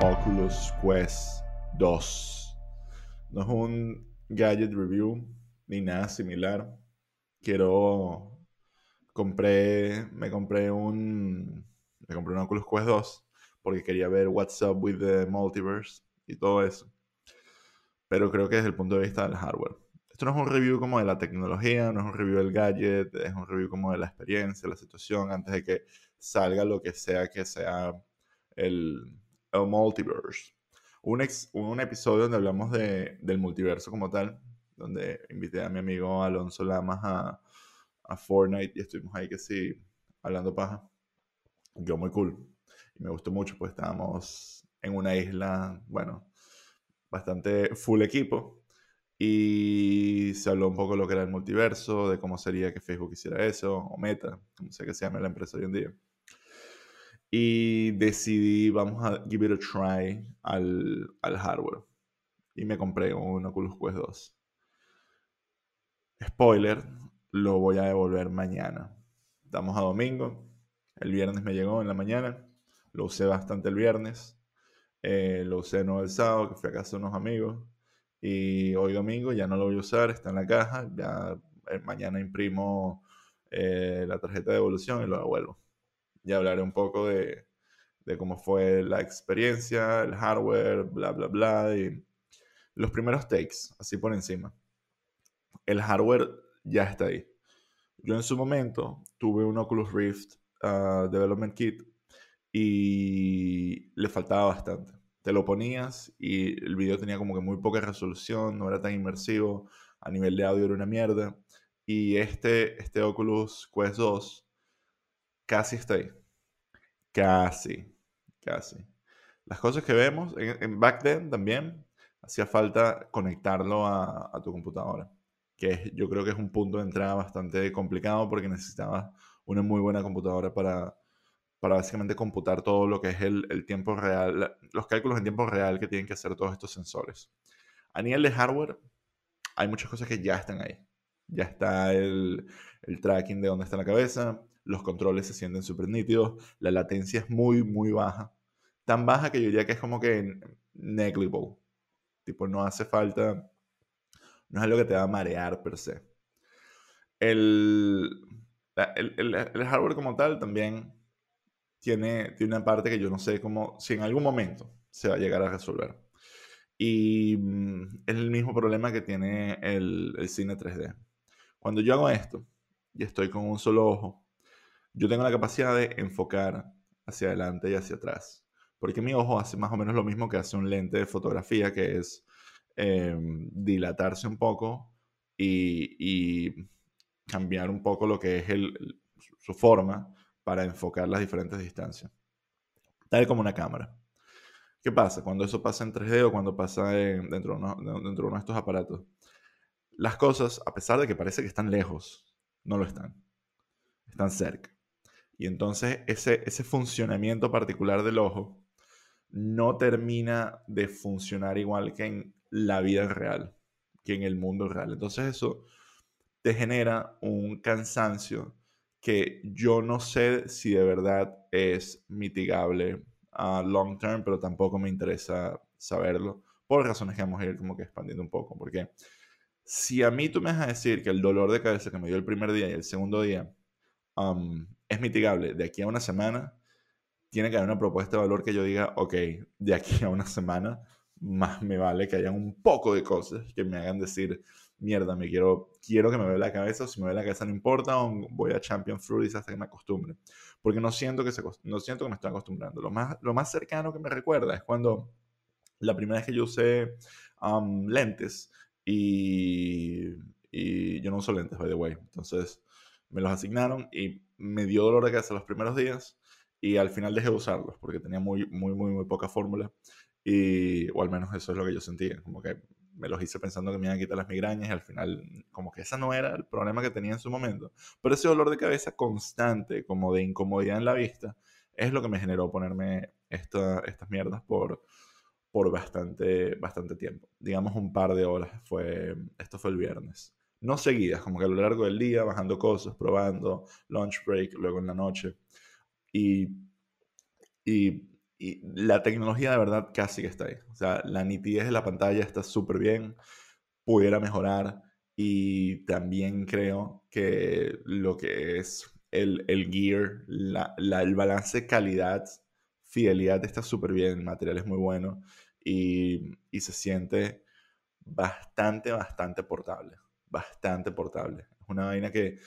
Oculus Quest 2. No es un gadget review ni nada similar. Quiero. Compré. Me compré un. Me compré un Oculus Quest 2 porque quería ver What's Up with the Multiverse y todo eso. Pero creo que desde el punto de vista del hardware. Esto no es un review como de la tecnología, no es un review del gadget, es un review como de la experiencia, la situación, antes de que salga lo que sea que sea el, el multiverse. Un, un episodio donde hablamos de, del multiverso como tal, donde invité a mi amigo Alonso Lamas a, a Fortnite y estuvimos ahí que sí, hablando paja. Yo muy cool. Y me gustó mucho, pues estábamos en una isla, bueno, bastante full equipo. Y se habló un poco de lo que era el multiverso, de cómo sería que Facebook hiciera eso, o Meta, como sea que se llame la empresa hoy en día. Y decidí, vamos a give it a try al, al hardware. Y me compré un Oculus Quest 2. Spoiler, lo voy a devolver mañana. Estamos a domingo. El viernes me llegó en la mañana. Lo usé bastante el viernes. Eh, lo usé no el sábado, que fui a casa de unos amigos. Y hoy domingo ya no lo voy a usar, está en la caja. Eh, mañana imprimo eh, la tarjeta de devolución y lo devuelvo. Ya hablaré un poco de, de, cómo fue la experiencia, el hardware, bla, bla, bla. Y los primeros takes, así por encima. El hardware ya está ahí. Yo en su momento tuve un Oculus Rift uh, Development Kit y le faltaba bastante. Te lo ponías y el video tenía como que muy poca resolución, no era tan inmersivo, a nivel de audio era una mierda. Y este, este Oculus Quest 2 casi está ahí. Casi, casi. Las cosas que vemos, en, back then también, hacía falta conectarlo a, tu computadora que yo creo que es un punto de entrada bastante complicado porque necesitaba una muy buena computadora para, para básicamente computar todo lo que es el, el, tiempo real, los cálculos en tiempo real que tienen que hacer todos estos sensores. A nivel de hardware, hay muchas cosas que ya están ahí. Ya está el, el tracking de dónde está la cabeza, los controles se sienten súper nítidos, la latencia es muy, muy baja. Tan baja que yo diría que es como que negligible. Tipo, no hace falta no es algo que te va a marear per se. El, el, el, hardware como tal también tiene, tiene una parte que yo no sé cómo, si en algún momento se va a llegar a resolver. Y mm, es el mismo problema que tiene el, el cine 3D. Cuando yo hago esto y estoy con un solo ojo, yo tengo la capacidad de enfocar hacia adelante y hacia atrás. Porque mi ojo hace más o menos lo mismo que hace un lente de fotografía, que es Em, dilatarse un poco y, cambiar un poco lo que es el, su forma para enfocar las diferentes distancias. Tal como una cámara. ¿Qué pasa? Cuando eso pasa en 3D o cuando pasa dentro, de uno, dentro de uno de estos aparatos, las cosas, a pesar de que parece que están lejos, no lo están. Están cerca. Y entonces ese, ese funcionamiento particular del ojo no termina de funcionar igual que en la vida real que en el mundo real. Entonces eso te genera un cansancio que yo no sé si de verdad es mitigable a long term, pero tampoco me interesa saberlo por razones que vamos a ir como que expandiendo un poco. Porque si a mí tú me vas a decir que el dolor de cabeza que me dio el primer día y el segundo día um, es mitigable de aquí a una semana, tiene que haber una propuesta de valor que yo diga, ok, de aquí a una semana más me vale que hayan un poco de cosas que me hagan decir, mierda, me quiero, quiero que me vea la cabeza, o si me ve la cabeza no importa, o voy a Champion Fruits hasta que me acostumbre. Porque no siento que, se, no siento que me estoy acostumbrando. Lo más, lo más cercano que me recuerda es cuando la primera vez que yo usé um, lentes y, y yo no uso lentes, by the way. Entonces me los asignaron y me dio dolor de cabeza los primeros días y al final dejé de usarlos porque tenía muy, muy, muy, muy poca fórmula y, o al menos eso es lo que yo sentía, como que me los hice pensando que me iban a quitar las migrañas y al final como que esa no era el problema que tenía en su momento. Pero ese dolor de cabeza constante, como de incomodidad en la vista, es lo que me generó ponerme esta, estas mierdas por, por bastante, bastante tiempo. Digamos un par de horas. Fue, esto fue el viernes. No seguidas, como que a lo largo del día, bajando cosas, probando, lunch break, luego en la noche. Y, y la tecnología de verdad casi que está ahí. O sea, la nitidez de la pantalla está súper bien, pudiera mejorar y también creo que lo que es el, el gear, la, el balance calidad, fidelidad está súper bien, el material es muy bueno y, y se siente bastante, bastante portable. Bastante portable. Es una vaina que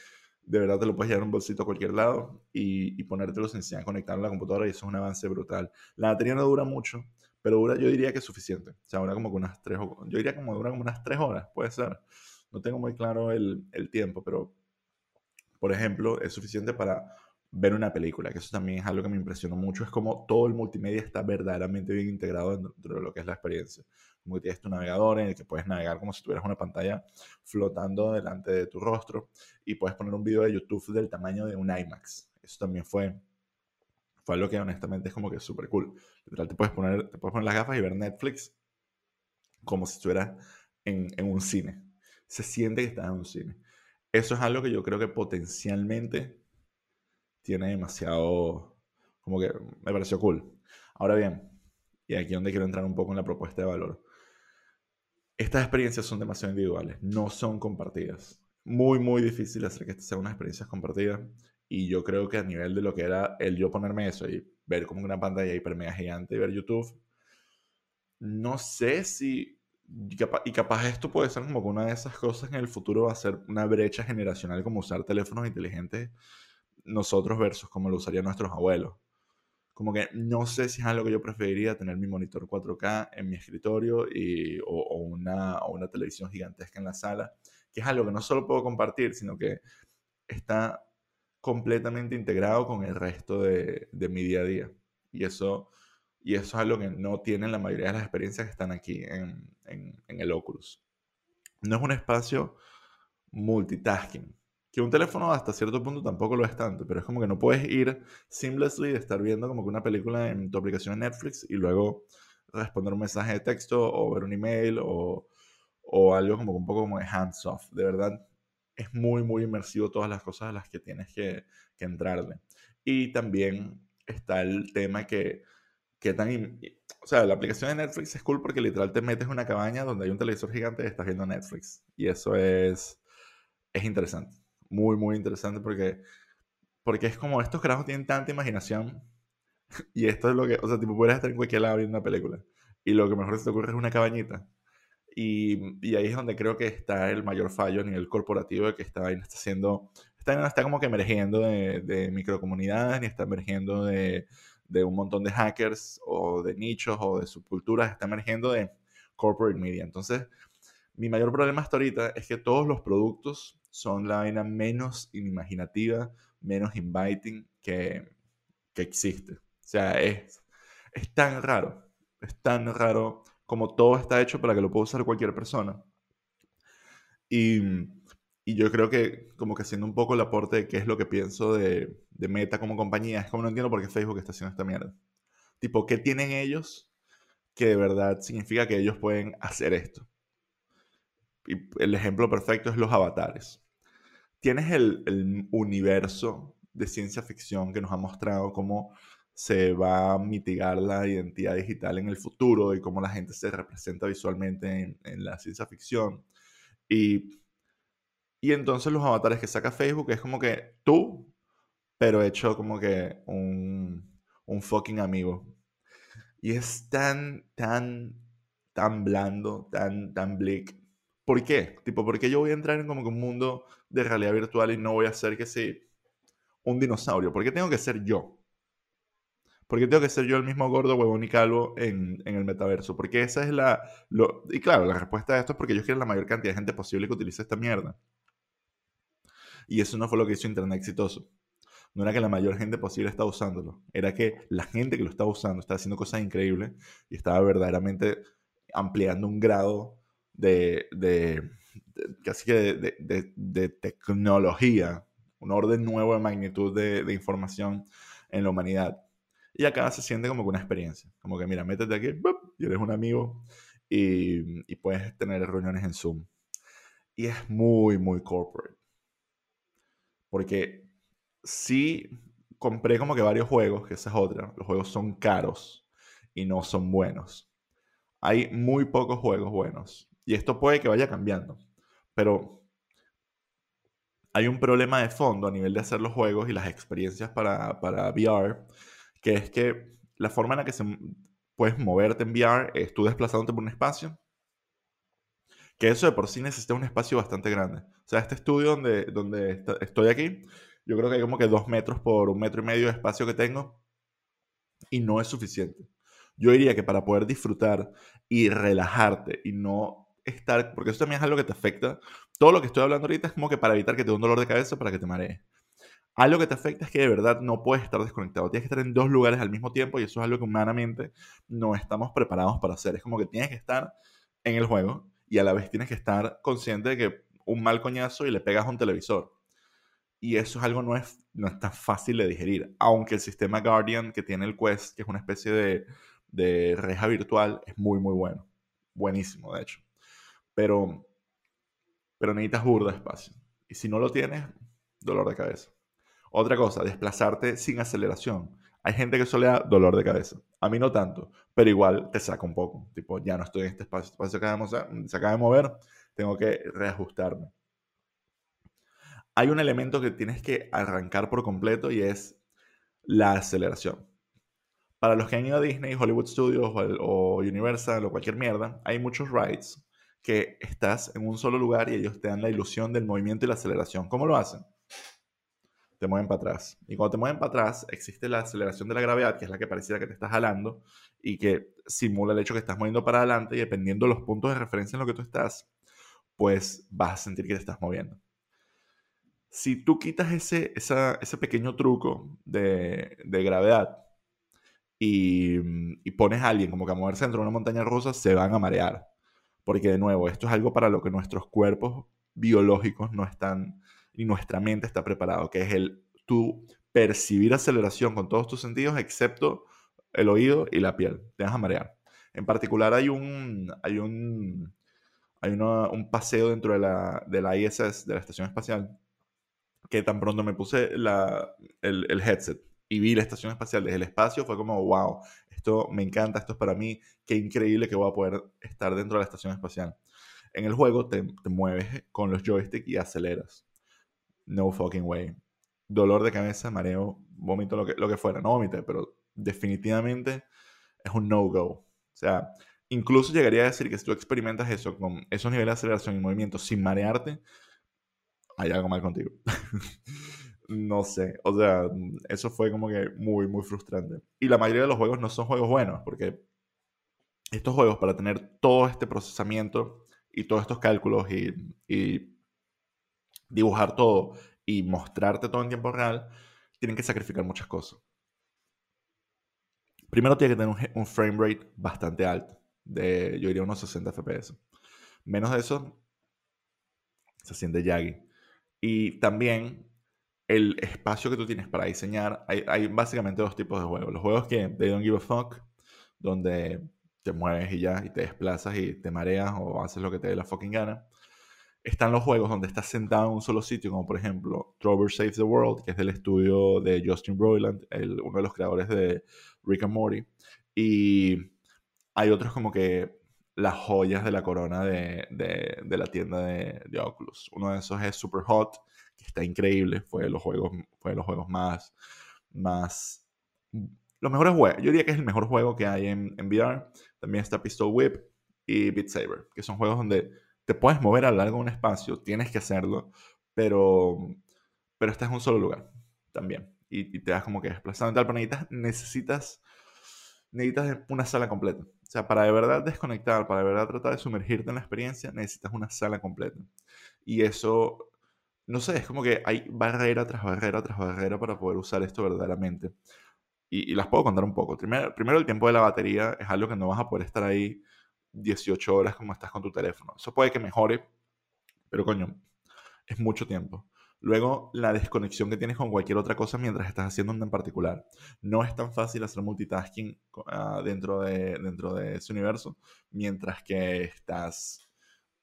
de verdad te lo puedes llevar en un bolsito a cualquier lado y, y ponértelo sencillo, conectarlo a la computadora y eso es un avance brutal. La batería no dura mucho, pero dura, yo diría que es suficiente. O sea, dura como unas tres, yo diría como dura como unas tres horas, puede ser. No tengo muy claro el, el tiempo, pero por ejemplo, es suficiente para ver una película, que eso también es algo que me impresionó mucho, es como todo el multimedia está verdaderamente bien integrado dentro de lo que es la experiencia. Como que tienes tu navegador en el que puedes navegar como si tuvieras una pantalla flotando delante de tu rostro y puedes poner un video de YouTube del tamaño de un IMAX. Eso también fue, fue algo que honestamente es como que súper cool. Literal, te puedes, poner, te puedes poner las gafas y ver Netflix como si estuvieras en, en un cine. Se siente que estás en un cine. Eso es algo que yo creo que potencialmente tiene demasiado, como que me pareció cool. Ahora bien, y aquí es donde quiero entrar un poco en la propuesta de valor. Estas experiencias son demasiado individuales, no son compartidas. Muy, muy difícil hacer que estas sean unas experiencias compartidas. Y yo creo que a nivel de lo que era el yo ponerme eso y ver como una pantalla hiper mega gigante y ver YouTube, no sé si. Y capaz, esto puede ser como que una de esas cosas en el futuro va a ser una brecha generacional como usar teléfonos inteligentes nosotros versus como lo usarían nuestros abuelos. Como que no sé si es algo que yo preferiría tener mi monitor 4K en mi escritorio y, o, una, o una televisión gigantesca en la sala, que es algo que no solo puedo compartir, sino que está completamente integrado con el resto de, de mi día a día. Y eso, y eso es algo que no tienen la mayoría de las experiencias que están aquí en, en, en el Oculus. No es un espacio multitasking que un teléfono hasta cierto punto tampoco lo es tanto, pero es como que no puedes ir seamlessly de estar viendo como que una película en tu aplicación de Netflix y luego responder un mensaje de texto o ver un email o, o algo como un poco como de hands off. De verdad, es muy, muy inmersivo todas las cosas a las que tienes que, que entrarle. Y también está el tema que, que tan... O sea, la aplicación de Netflix es cool porque literal te metes en una cabaña donde hay un televisor gigante y estás viendo Netflix. Y eso es, es interesante muy, muy interesante porque, porque es como estos carajos tienen tanta imaginación y esto es lo que, o sea, tipo, puedes estar en cualquier lado viendo una película y lo que mejor se te ocurre es una cabañita. Y, y ahí es donde creo que está el mayor fallo a nivel corporativo de que esta vaina está esta vaina está como que emergiendo de, de microcomunidades ni está emergiendo de, de un montón de hackers o de nichos o de subculturas, está emergiendo de corporate media. Entonces, mi mayor problema hasta ahorita es que todos los productos son la vaina menos imaginativa, menos inviting que, que existe. O sea, es, es tan raro, es tan raro como todo está hecho para que lo pueda usar cualquier persona. Y, y, yo creo que como que haciendo un poco el aporte de qué es lo que pienso de, de Meta como compañía, es como no entiendo por qué Facebook está haciendo esta mierda. Tipo, ¿qué tienen ellos que de verdad significa que ellos pueden hacer esto? El ejemplo perfecto es los avatares. Tienes el, el universo de ciencia ficción que nos ha mostrado cómo se va a mitigar la identidad digital en el futuro y cómo la gente se representa visualmente en, en la ciencia ficción. Y, y, entonces los avatares que saca Facebook es como que tú, pero hecho como que un, un fucking amigo. Y es tan, tan, tan blando, tan, tan bleak, ¿Por qué? Tipo, ¿por qué yo voy a entrar en como que un mundo de realidad virtual y no voy a ser que sí un dinosaurio? ¿Por qué tengo que ser yo? ¿Por qué tengo que ser yo el mismo gordo, huevón y calvo en, en el metaverso? Porque esa es la... Lo, y claro, la respuesta a esto es porque ellos quieren la mayor cantidad de gente posible que utilice esta mierda. Y eso no fue lo que hizo Internet exitoso. No era que la mayor gente posible estaba usándolo. Era que la gente que lo estaba usando estaba haciendo cosas increíbles y estaba verdaderamente ampliando un grado de, casi de, tecnología, un orden nuevo de magnitud de, información en la humanidad. Y acá se siente como que una experiencia, como que mira, métete aquí y eres un amigo y, y puedes tener reuniones en Zoom. Y es muy, muy corporate. Porque sí, compré como que varios juegos, que esa es otra. Los juegos son caros y no son buenos. Hay muy pocos juegos buenos. Y esto puede que vaya cambiando. Pero hay un problema de fondo a nivel de hacer los juegos y las experiencias para, para VR, que es que la forma en la que se puedes moverte en VR es tú desplazándote por un espacio, que eso de por sí necesita un espacio bastante grande. O sea, este estudio donde, donde estoy aquí, yo creo que hay como que dos metros por un metro y medio de espacio que tengo y no es suficiente. Yo diría que para poder disfrutar y relajarte y no estar, porque eso también es algo que te afecta, todo lo que estoy hablando ahorita es como que para evitar que te dé un dolor de cabeza, para que te marees. Algo que te afecta es que de verdad no puedes estar desconectado. Tienes que estar en dos lugares al mismo tiempo y eso es algo que humanamente no estamos preparados para hacer. Es como que tienes que estar en el juego y a la vez tienes que estar consciente de que un mal coñazo y le pegas a un televisor. Y eso es algo no es, no es tan fácil de digerir. Aunque el sistema Guardian que tiene el Quest, que es una especie de, de reja virtual, es muy, muy bueno. Buenísimo, de hecho. Pero, pero necesitas burda espacio. Y si no lo tienes, dolor de cabeza. Otra cosa, desplazarte sin aceleración. Hay gente que eso le da dolor de cabeza. A mí no tanto, pero igual te saca un poco. Tipo, ya no estoy en este espacio, este espacio se acaba de mover, tengo que reajustarme. Hay un elemento que tienes que arrancar por completo y es la aceleración. Para los que han ido a Disney, Hollywood Studios o, Universal o cualquier mierda, hay muchos rides que estás en un solo lugar y ellos te dan la ilusión del movimiento y la aceleración. ¿Cómo lo hacen? te mueven para atrás. Y cuando te mueven para atrás, existe la aceleración de la gravedad, que es la que pareciera que te estás jalando y que simula el hecho que estás moviendo para adelante y dependiendo de los puntos de referencia en lo que tú estás, pues vas a sentir que te estás moviendo. Si tú quitas ese, pequeño truco de, gravedad y, y, pones a alguien como que a moverse dentro de una montaña rusa, se van a marear. Porque de nuevo, esto es algo para lo que nuestros cuerpos biológicos no están y nuestra mente está preparado, que es el tú percibir aceleración con todos tus sentidos, excepto el oído y la piel. Te vas a marear. En particular hay un, hay un, hay un paseo dentro de la, de la ISS, de la Estación Espacial, que tan pronto me puse la, el, el headset y vi la Estación Espacial desde el espacio, fue como, wow, esto me encanta, esto es para mí, qué increíble que voy a poder estar dentro de la Estación Espacial. En el juego te, te mueves con los joysticks y aceleras no fucking way. Dolor de cabeza, mareo, vómito, lo que, lo que fuera. No vomité, pero definitivamente es un no-go. O sea, incluso llegaría a decir que si tú experimentas eso con esos niveles de aceleración y movimiento sin marearte, hay algo mal contigo. no sé, o sea, eso fue como que muy, muy frustrante. Y la mayoría de los juegos no son juegos buenos, porque estos juegos para tener todo este procesamiento y todos estos cálculos y, dibujar todo y mostrarte todo en tiempo real, tienen que sacrificar muchas cosas. Primero tiene que tener un, frame rate bastante alto, de yo diría unos 60 FPS. Menos de eso, se siente yaggy. Y también el espacio que tú tienes para diseñar, hay, básicamente dos tipos de juegos. Los juegos que they don't give a fuck, donde te mueves y ya, y te desplazas y te mareas o haces lo que te dé la fucking gana están los juegos donde estás sentado en un solo sitio, como por ejemplo Trover Saves the World, que es del estudio de Justin Roiland, uno de los creadores de Rick and Morty. Y hay otros como que las joyas de la corona de, la tienda de, Oculus. Uno de esos es Super Hot, que está increíble. Fue de los juegos, fue los juegos más, más... Los mejores juegos. Yo diría que es el mejor juego que hay en, en VR. También está Pistol Whip y Beat Saber, que son juegos donde te puedes mover a lo largo de un espacio, tienes que hacerlo, pero, pero estás en un solo lugar también. Y, te das como que desplazando y tal, pero necesitas, necesitas, una sala completa. O sea, para de verdad desconectar, para de verdad tratar de sumergirte en la experiencia, necesitas una sala completa. Y eso, no sé, es como que hay barrera tras barrera tras barrera para poder usar esto verdaderamente. Y, las puedo contar un poco. Primero, primero, el tiempo de la batería es algo que no vas a poder estar ahí 18 horas como estás con tu teléfono. Eso puede que mejore, pero coño, es mucho tiempo. Luego, la desconexión que tienes con cualquier otra cosa mientras estás haciendo una en particular. No es tan fácil hacer multitasking ah, dentro, de, dentro de ese universo mientras que estás,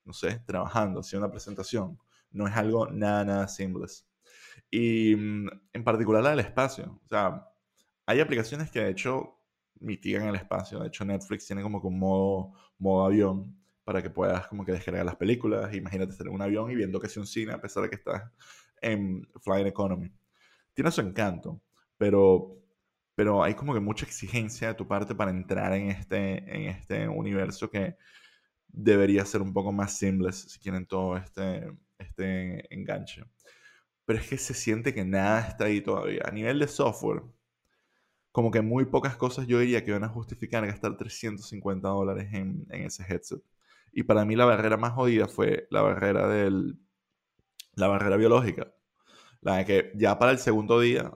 no sé, trabajando, haciendo una presentación. No es algo nada, nada simple. Y mm, en particular la del espacio. O sea, hay aplicaciones que de hecho mitigan el espacio. De hecho, Netflix tiene como que un modo, modo avión para que puedas como que descargar las películas. Imagínate estar en un avión y viendo que es un cine a pesar de que estás en Flying Economy. Tiene su encanto, pero, pero hay como que mucha exigencia de tu parte para entrar en este, en este universo que debería ser un poco más seamless si quieren todo este, este enganche. Pero es que se siente que nada está ahí todavía. A nivel de software, como que muy pocas cosas yo diría que van a justificar gastar 350 dólares en, en ese headset. Y para mí la barrera más jodida fue la barrera del... La barrera biológica. La de que ya para el segundo día,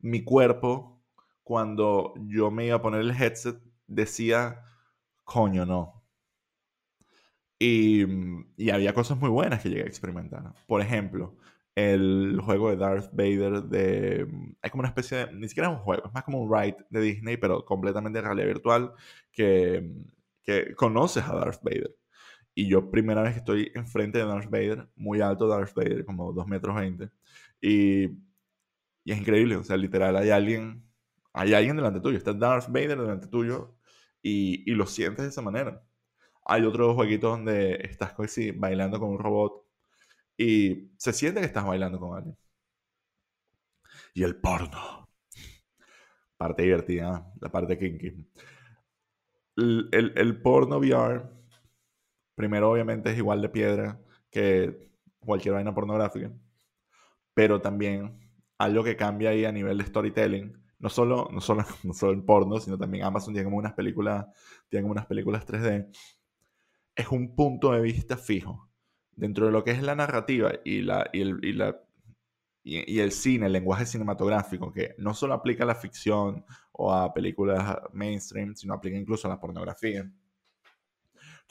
mi cuerpo, cuando yo me iba a poner el headset, decía, coño, no. Y, y había cosas muy buenas que llegué a experimentar. Por ejemplo, el juego de Darth Vader de... Es como una especie de... Ni siquiera es un juego, es más como un ride de Disney, pero completamente de realidad virtual, que, que conoces a Darth Vader. Y yo primera vez que estoy enfrente de Darth Vader, muy alto Darth Vader, como 2 metros 20. Y, y es increíble, o sea, literal, hay alguien, hay alguien delante tuyo, está Darth Vader delante tuyo y, y lo sientes de esa manera. Hay otros jueguitos donde estás así, bailando con un robot y se siente que estás bailando con alguien. Y el porno. Parte divertida, la parte kinky. El, el, porno VR Primero, obviamente, es igual de piedra que cualquier vaina pornográfica. Pero también algo que cambia ahí a nivel de storytelling. No solo, no solo, no solo el porno, sino también Amazon tiene como unas películas, tiene como unas películas 3D. Es un punto de vista fijo. Dentro de lo que es la narrativa y, la, y, el, y, la, y, el cine, el lenguaje cinematográfico, que no solo aplica a la ficción o a películas mainstream, sino aplica incluso a la pornografía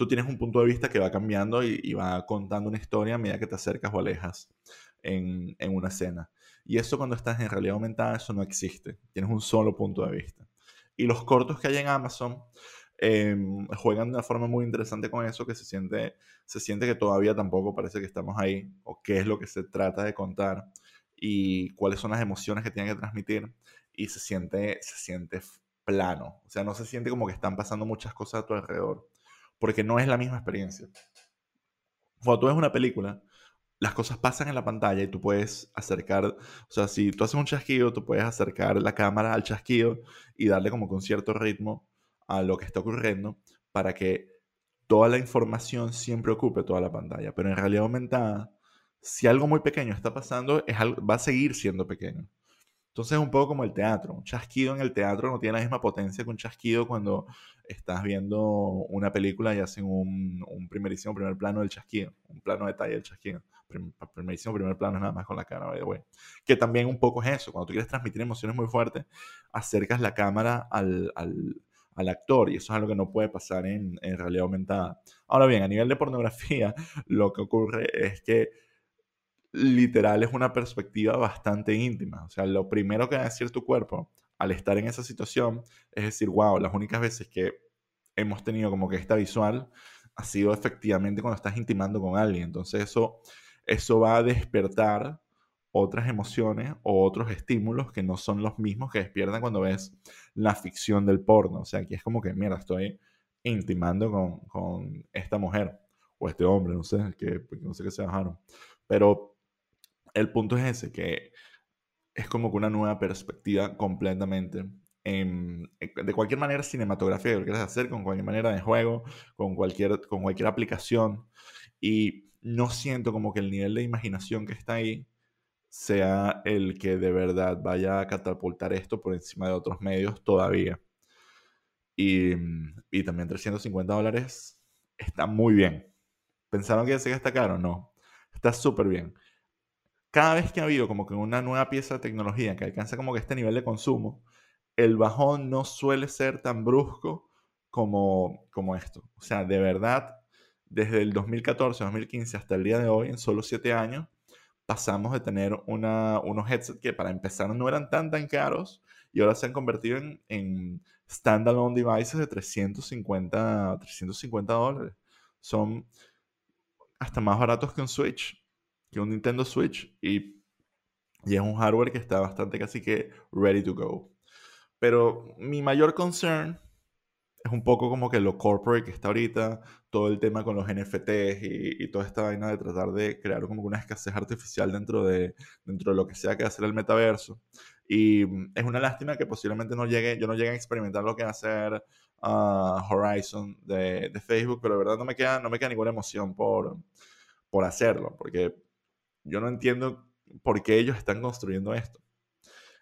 tú tienes un punto de vista que va cambiando y, va contando una historia a medida que te acercas o alejas en, una escena. Y eso cuando estás en realidad aumentada, eso no existe. Tienes un solo punto de vista. Y los cortos que hay en Amazon em, juegan de una forma muy interesante con eso, que se siente, se siente que todavía tampoco parece que estamos ahí, o qué es lo que se trata de contar, y cuáles son las emociones que tienen que transmitir, y se siente, se siente plano. O sea, no se siente como que están pasando muchas cosas a tu alrededor porque no es la misma experiencia. Cuando tú ves una película, las cosas pasan en la pantalla y tú puedes acercar, o sea, si tú haces un chasquido, tú puedes acercar la cámara al chasquido y darle como con cierto ritmo a lo que está ocurriendo para que toda la información siempre ocupe toda la pantalla. Pero en realidad aumentada, si algo muy pequeño está pasando, es va a seguir siendo pequeño. Entonces es un poco como el teatro. Un chasquido en el teatro no tiene la misma potencia que un chasquido cuando estás viendo una película y hacen un, primerísimo primer plano del chasquido, un plano de detalle del chasquido. primerísimo primer plano es nada más con la cara, güey. Que también un poco es eso. Cuando tú quieres transmitir emociones muy fuertes, acercas la cámara al, al actor y eso es algo que no puede pasar en, realidad aumentada. Ahora bien, a nivel de pornografía, lo que ocurre es que literal es una perspectiva bastante íntima. O sea, lo primero que va a decir tu cuerpo al estar en esa situación es decir, wow, las únicas veces que hemos tenido como que esta visual ha sido efectivamente cuando estás intimando con alguien. Entonces eso, eso va a despertar otras emociones o otros estímulos que no son los mismos que despiertan cuando ves la ficción del porno. O sea, aquí es como que, mira, estoy intimando con, con esta mujer o este hombre, no sé, que, no sé qué se bajaron. Pero el punto es ese, que es como que una nueva perspectiva completamente. de cualquier manera cinematográfica que quieras hacer, con cualquier manera de juego, con cualquier, con cualquier aplicación. Y no siento como que el nivel de imaginación que está ahí sea el que de verdad vaya a catapultar esto por encima de otros medios todavía. Y, y también 350 dólares está muy bien. ¿Pensaron que ya se gasta caro? No. Está súper bien cada vez que ha habido como que una nueva pieza de tecnología que alcanza como que este nivel de consumo, el bajón no suele ser tan brusco como, como esto. O sea, de verdad, desde el 2014, 2015 hasta el día de hoy, en solo 7 años, pasamos de tener unos headsets que para empezar no eran tan tan caros y ahora se han convertido en, en standalone devices de 350, 350 dólares. Son hasta más baratos que un Switch que un Nintendo Switch y Y es un hardware que está bastante casi que ready to go. Pero mi mayor concern es un poco como que lo corporate que está ahorita, todo el tema con los NFTs y, toda esta vaina de tratar de crear como una escasez artificial dentro de, dentro de lo que sea que hacer el metaverso. Y mm, es una lástima que posiblemente no llegue, yo no llegue a experimentar lo que va a hacer uh, Horizon de, Facebook, pero de verdad no me queda, no me queda ninguna emoción por, por hacerlo, porque yo no entiendo por qué ellos están construyendo esto.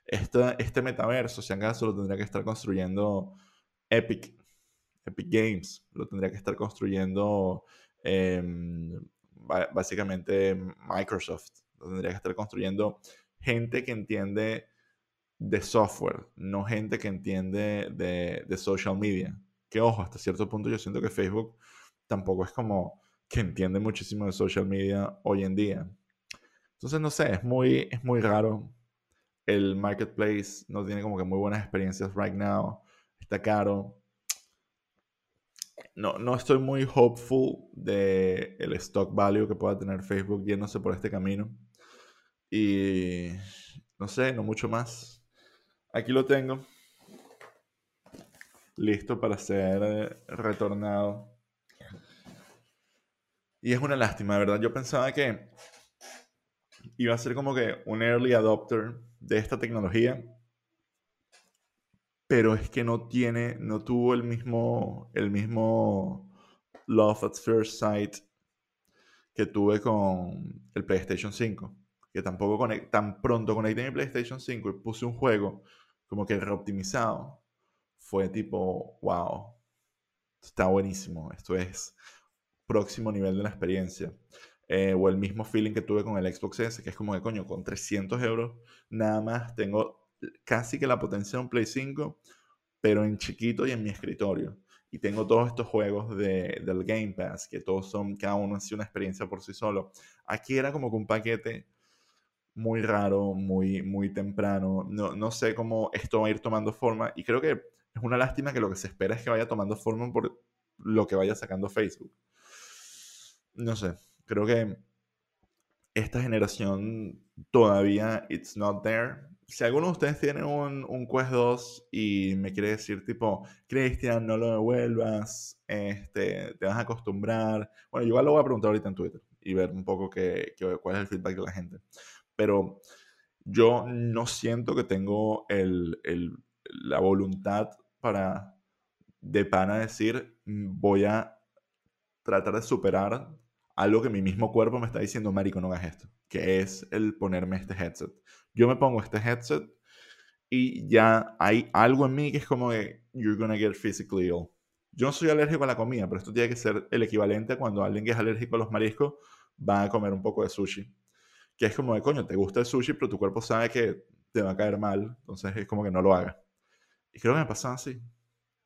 Este, este metaverso, si acaso, lo tendría que estar construyendo Epic Epic Games, lo tendría que estar construyendo em, básicamente Microsoft, lo tendría que estar construyendo gente que entiende de software, no gente que entiende de, de, social media. Que ojo, hasta cierto punto yo siento que Facebook tampoco es como que entiende muchísimo de social media hoy en día. Entonces, no sé, es muy, es muy raro. El marketplace no tiene como que muy buenas experiencias right now. Está caro no, no estoy muy hopeful de el stock value que pueda tener Facebook yéndose por este camino. Y no sé, no mucho más. Aquí lo tengo. Listo para ser eh, retornado. Y es una lástima, ¿verdad? Yo pensaba que iba a ser como que un early adopter de esta tecnología pero es que no tiene, no tuvo el mismo, el mismo love at first sight que tuve con el PlayStation 5. Que tampoco tan pronto conecté mi PlayStation 5 y puse un juego como que reoptimizado. Fue tipo, wow, está buenísimo. Esto es próximo nivel de la experiencia. Eh, o el mismo feeling que tuve con el Xbox S, que es como que coño, con 300 euros nada más tengo casi que la potencia de un Play 5, pero en chiquito y en mi escritorio. Y tengo todos estos juegos de, del Game Pass, que todos son, cada uno ha sido una experiencia por sí solo. Aquí era como que un paquete muy raro, muy, muy temprano. No, no sé cómo esto va a ir tomando forma. Y creo que es una lástima que lo que se espera es que vaya tomando forma por lo que vaya sacando Facebook. No sé, creo que esta generación todavía it's not there si alguno de ustedes tiene un, un, Quest 2 y me quiere decir tipo, Cristian, no lo devuelvas, este, te vas a acostumbrar. Bueno, igual lo voy a preguntar ahorita en Twitter y ver un poco qué, cuál es el feedback de la gente. Pero yo no siento que tengo el, el, la voluntad para de pana decir, mm, voy a tratar de superar algo que mi mismo cuerpo me está diciendo, Marico, no hagas esto, que es el ponerme este headset yo me pongo este headset y ya hay algo en mí que es como que you're gonna get physically ill. Yo no soy alérgico a la comida, pero esto tiene que ser el equivalente a cuando alguien que es alérgico a los mariscos va a comer un poco de sushi. Que es como de, coño, te gusta el sushi, pero tu cuerpo sabe que te va a caer mal, entonces es como que no lo hagas. Y creo que me pasa así.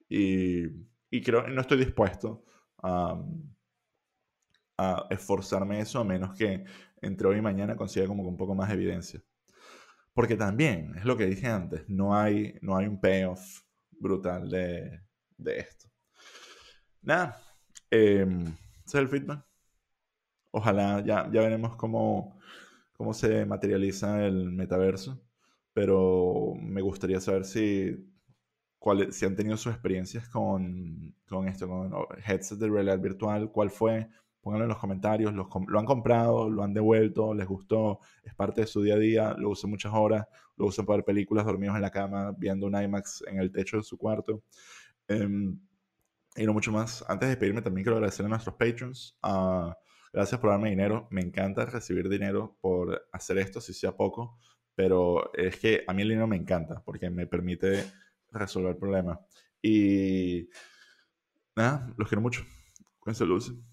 Y, y creo no estoy dispuesto a, a esforzarme eso a menos que entre hoy y mañana consiga como un poco más de evidencia. Porque también, es lo que dije antes, no hay, no hay un payoff brutal de, de esto. Nada, eh, ese es el feedback. Ojalá, ya, ya veremos cómo, cómo se materializa el metaverso, pero me gustaría saber si, cuál, si han tenido sus experiencias con, con esto, con headset de realidad virtual, cuál fue, pónganlo en los comentarios, lo han comprado, lo han devuelto, les gustó, es parte de su día a día, lo usan muchas horas, lo usan para ver películas dormidos en la cama, viendo un IMAX en el techo de su cuarto. Em, y no mucho más. Antes de despedirme también quiero agradecer a nuestros patrons. Uh, gracias por darme dinero. Me encanta recibir dinero por hacer esto, si sea poco. Pero es que a mí el dinero me encanta porque me permite resolver problemas. Y nada, los quiero mucho. Cuídense, Lucy.